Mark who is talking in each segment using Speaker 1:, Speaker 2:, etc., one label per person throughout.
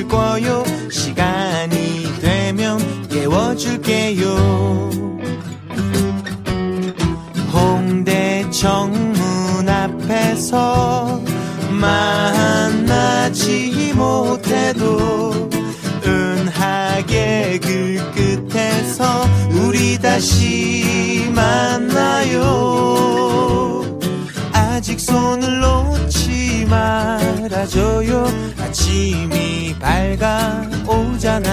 Speaker 1: 을
Speaker 2: 꿔요. 시간이 되면 깨워줄게요. 홍대 정문 앞에서 만나지 못해도 은하계 그 끝에서 우리 다시 만나요. 아직 손을 놓지 말아줘요. 아침이 밝아오잖아요.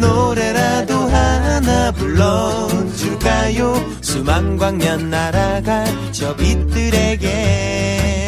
Speaker 2: 노래라도 하나 불러줄까요? 수만 광년 날아갈 저 빛들에게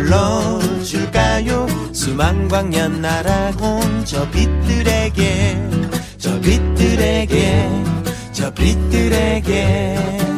Speaker 2: 불러줄까요? 수만 광년 날아온 저 빛들에게 저 빛들에게 저 빛들에게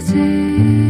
Speaker 1: easy.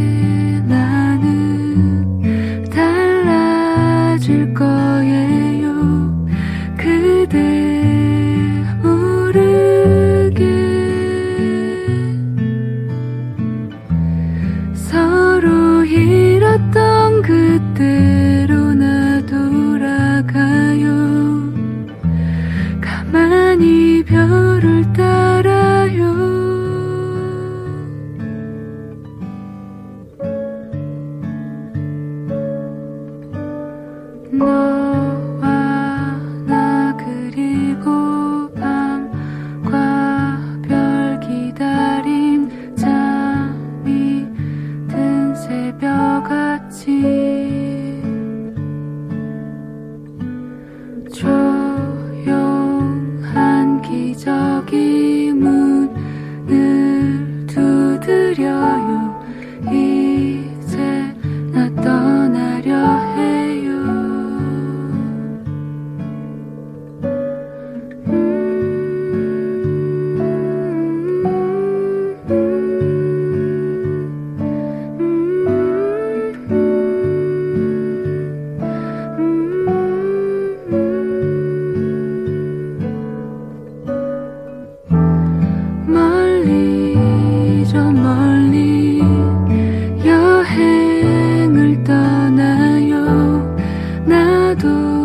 Speaker 1: go.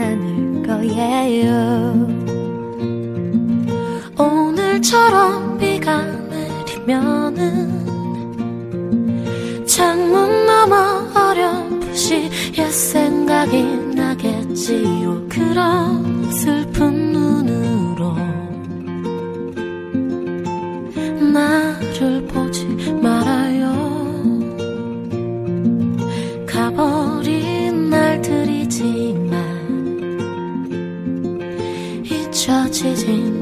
Speaker 1: 않을 거예요. 오늘처럼 비가 내리면은 창문 너머 어렴풋이 옛 생각이 나겠지요. 그런 슬픈 寂静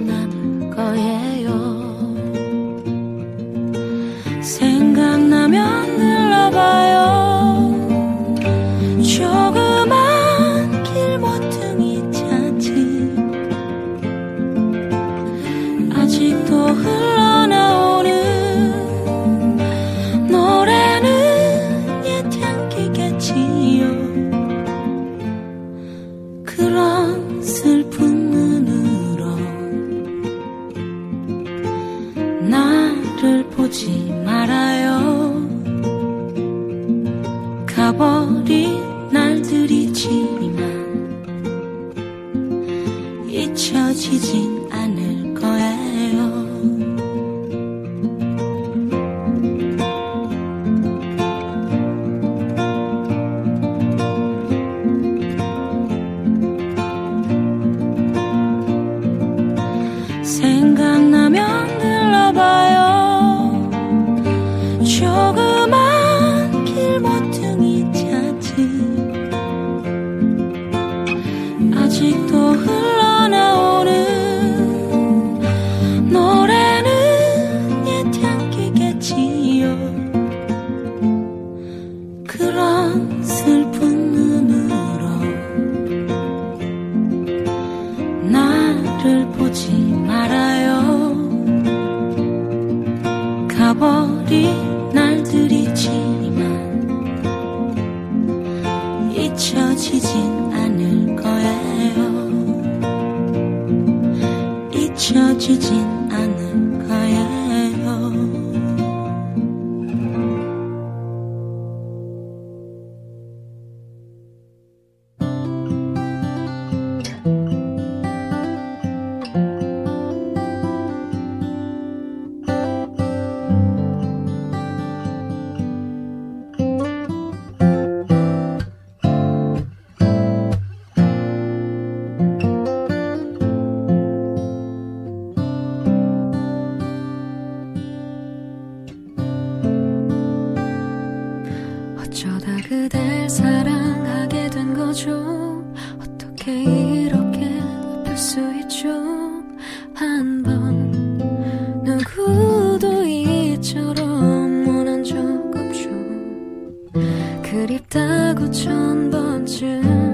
Speaker 1: 한 번쯤.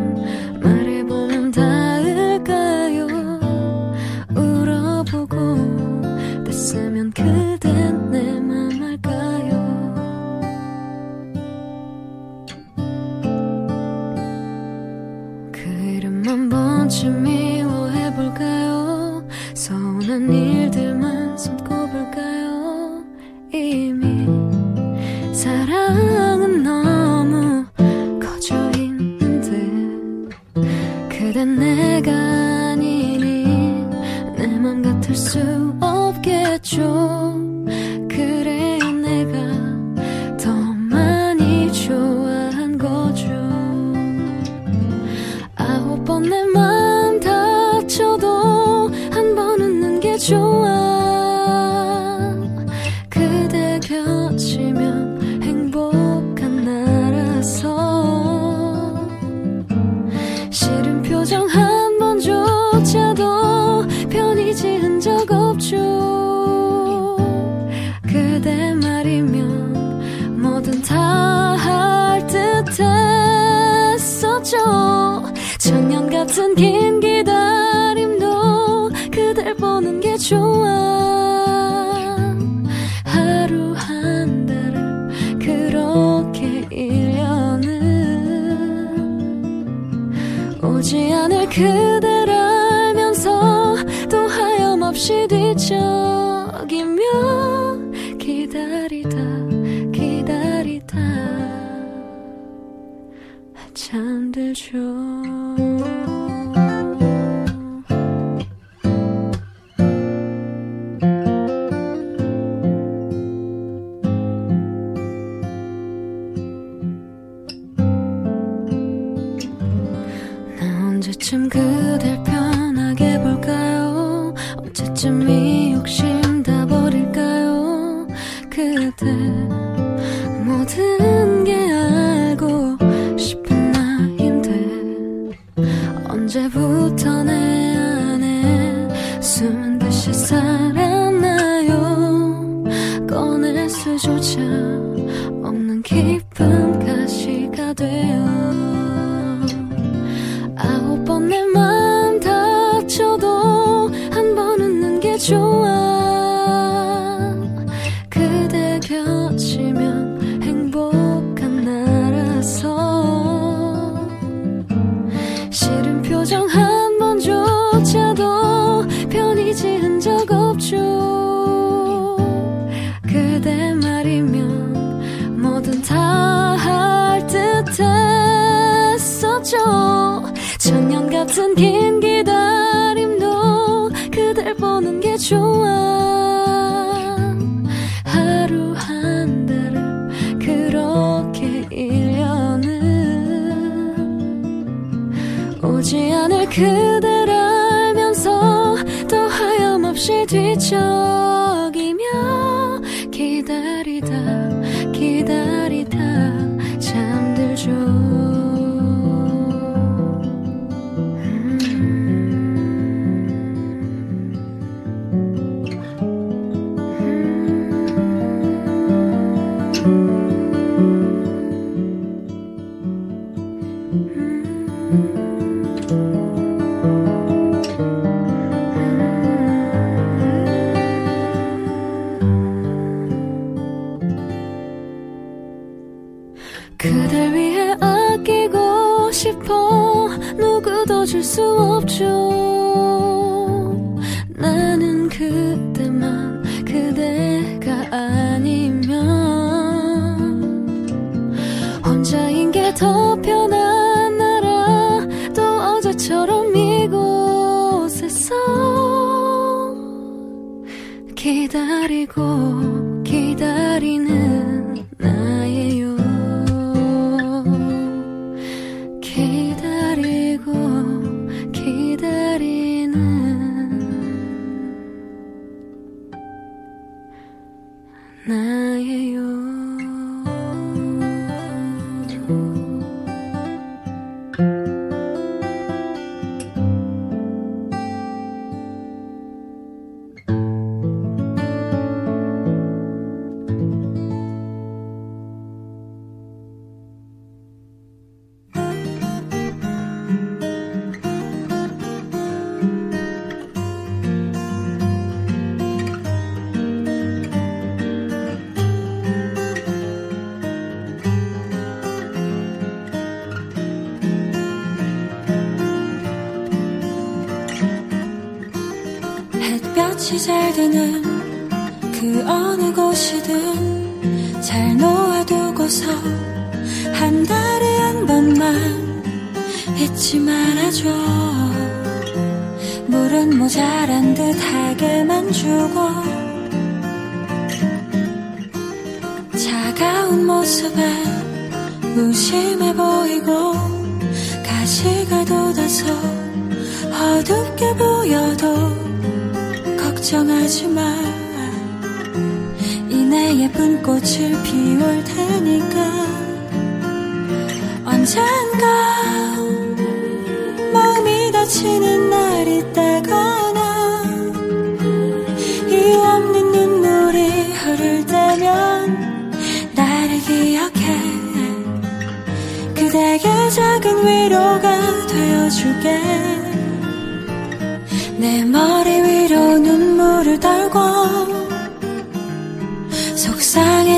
Speaker 1: 없이 뒤척이며 기다리다 기다리다. 잠들죠 그렇게 1년을 오지 않을 그댈 알면서 또 하염없이 뒤척
Speaker 3: 햇볕이 잘 드는 그 어느 곳이든 잘 놓아두고서 한 달에 한 번만 잊지 말아줘. 물은 모자란 듯하게만 주고 차가운 모습에 무심해 보이고 가시가 돋아서 어둡게 보여도 걱정하지 마. 이내 예쁜 꽃을 피울 테니까. 언젠가 마음이 다치는 날이 있다거나 이유 없는 눈물이 흐를 때면 나를 기억해. 그대의 작은 위로가 되어주게.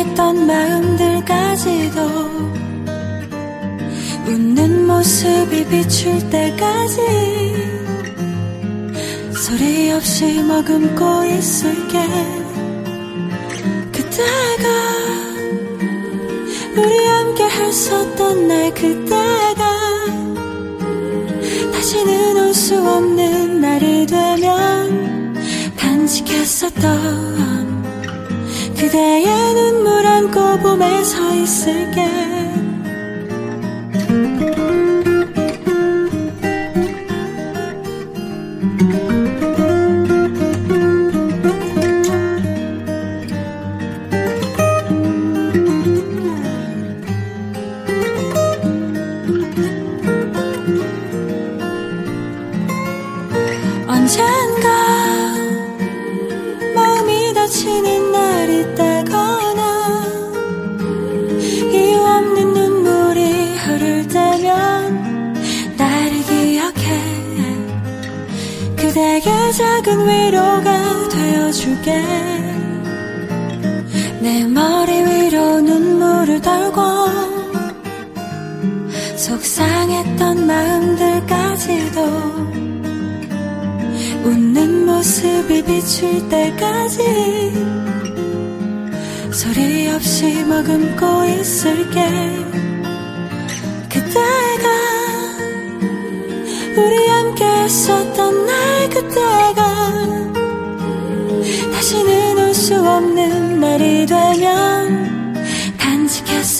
Speaker 3: 했던 마음들까지도 웃는 모습이 비출 때까지 소리 없이 머금고 있을게. 그때가 우리 함께 했었던 날 그때가 다시는 올 수 없는 날이 되면 간직했었던 그대의 눈물 안고 봄에 서 있을게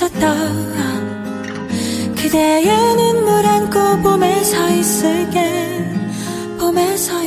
Speaker 4: 멈췄던 그대의 눈물 안고 봄에 서 있을게. 봄에 서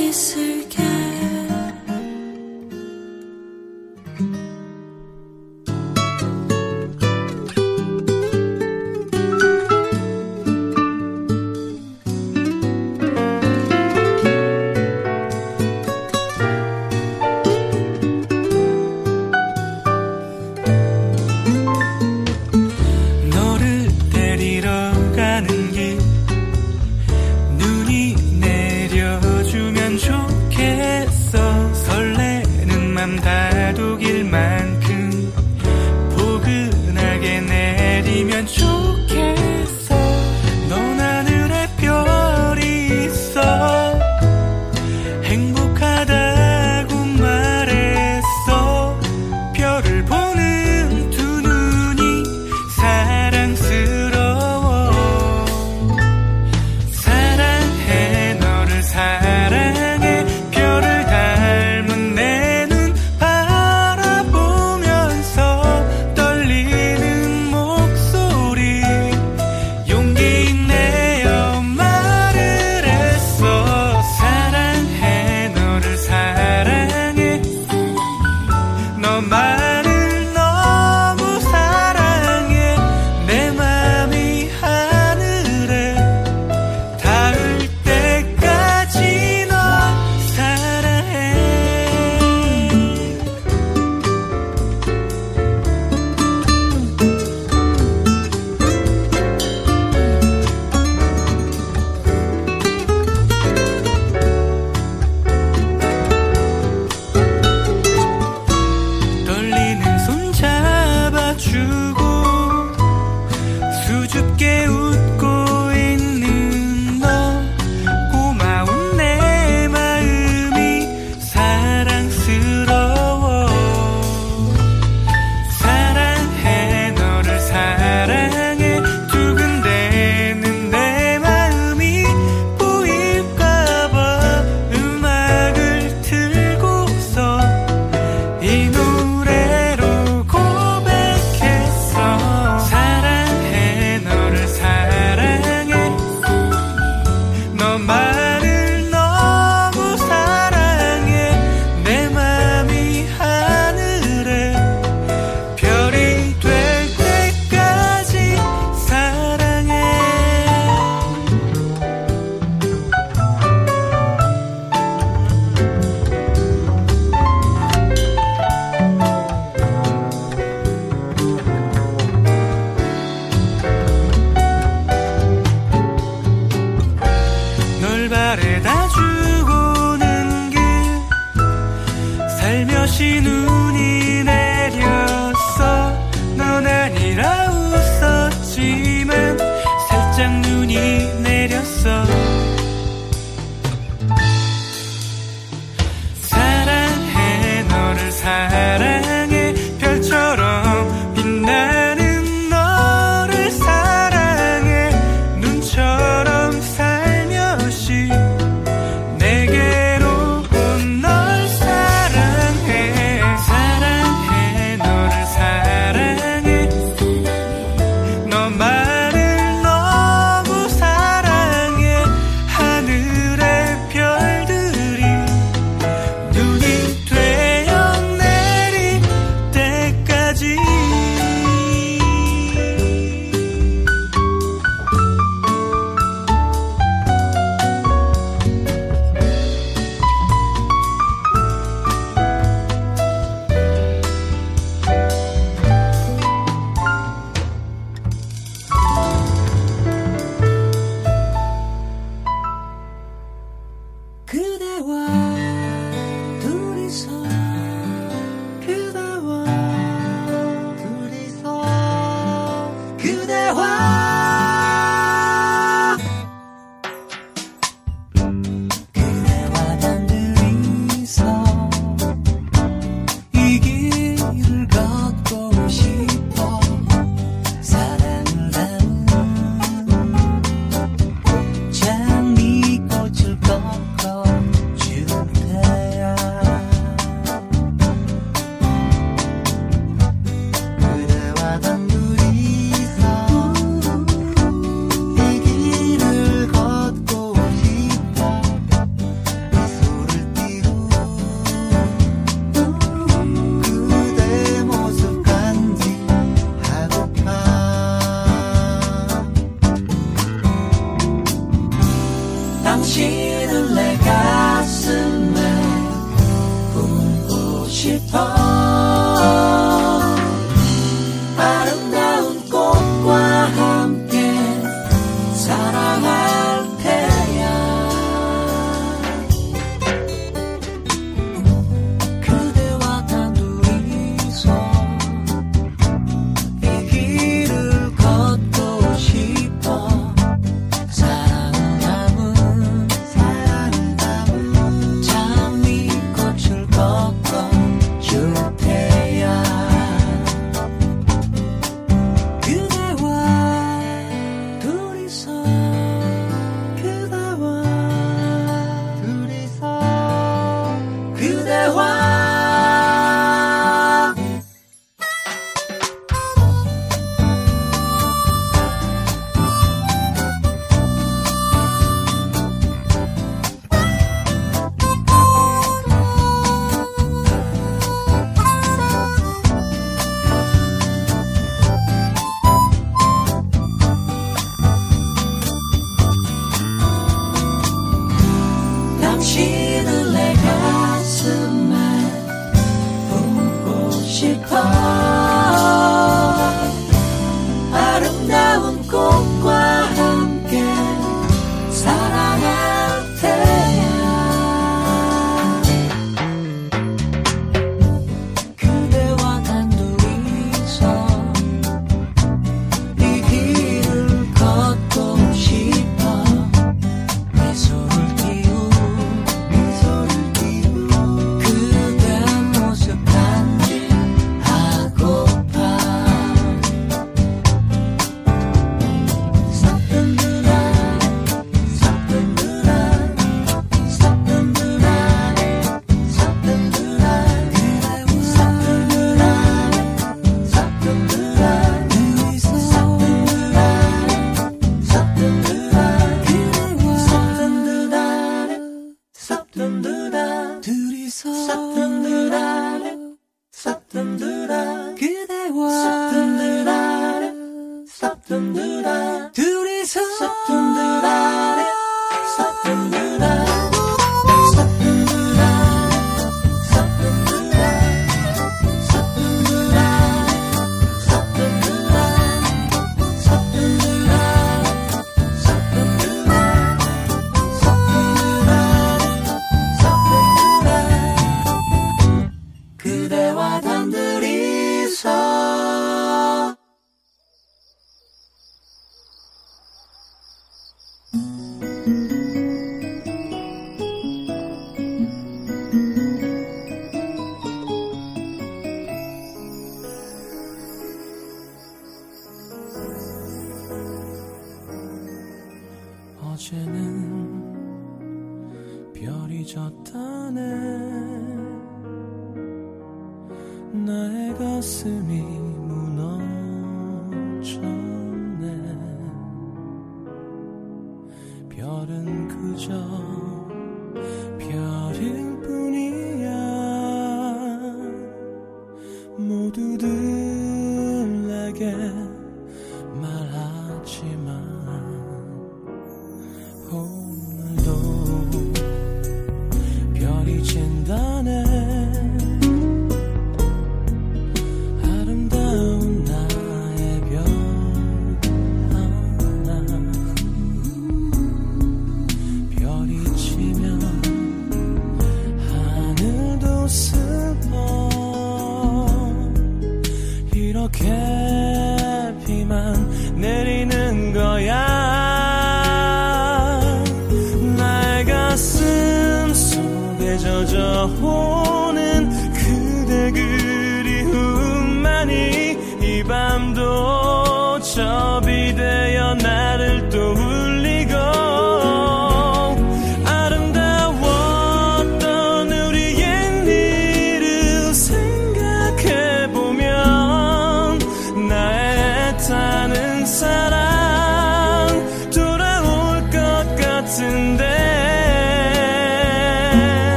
Speaker 2: 가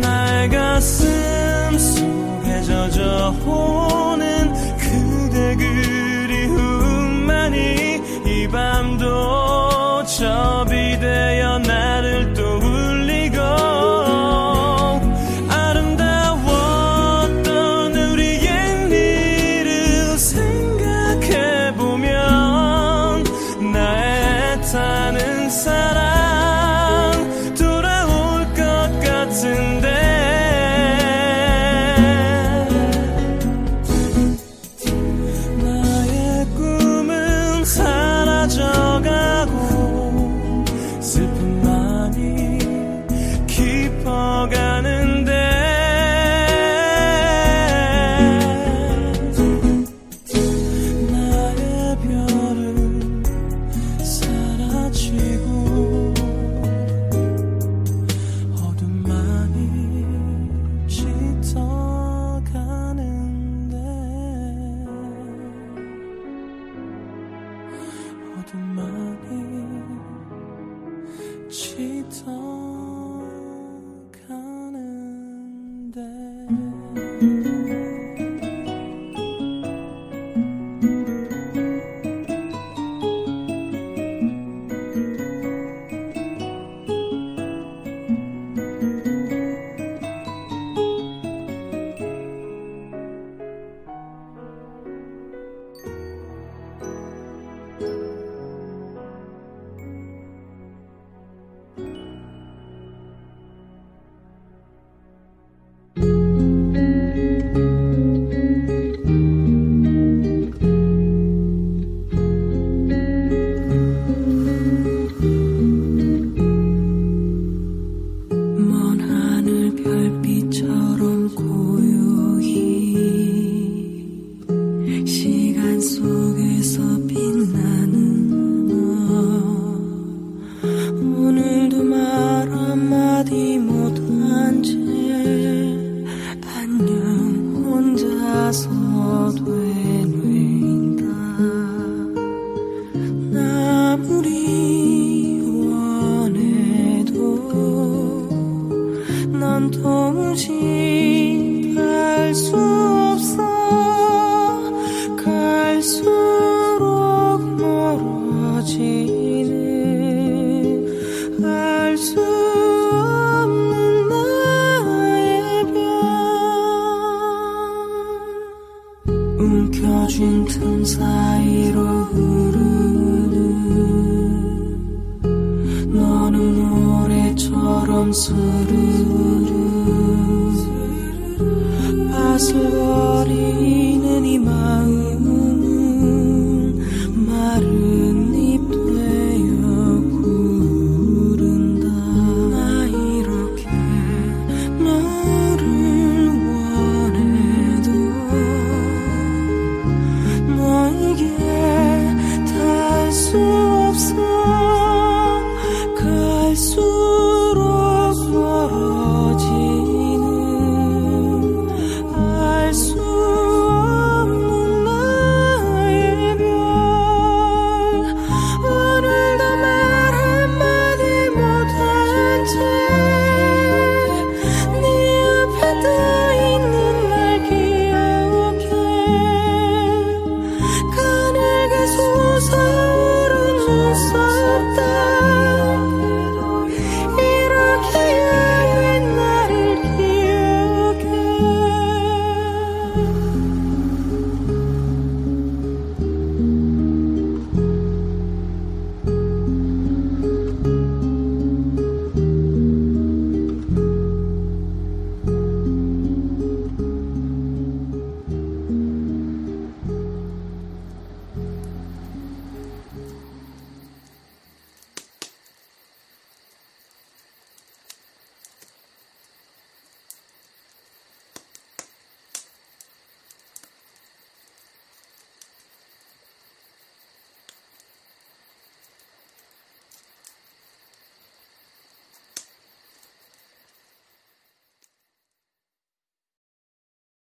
Speaker 2: 날 가슴 속에 젖어오는 그대 그리움만이 이 밤도 저비대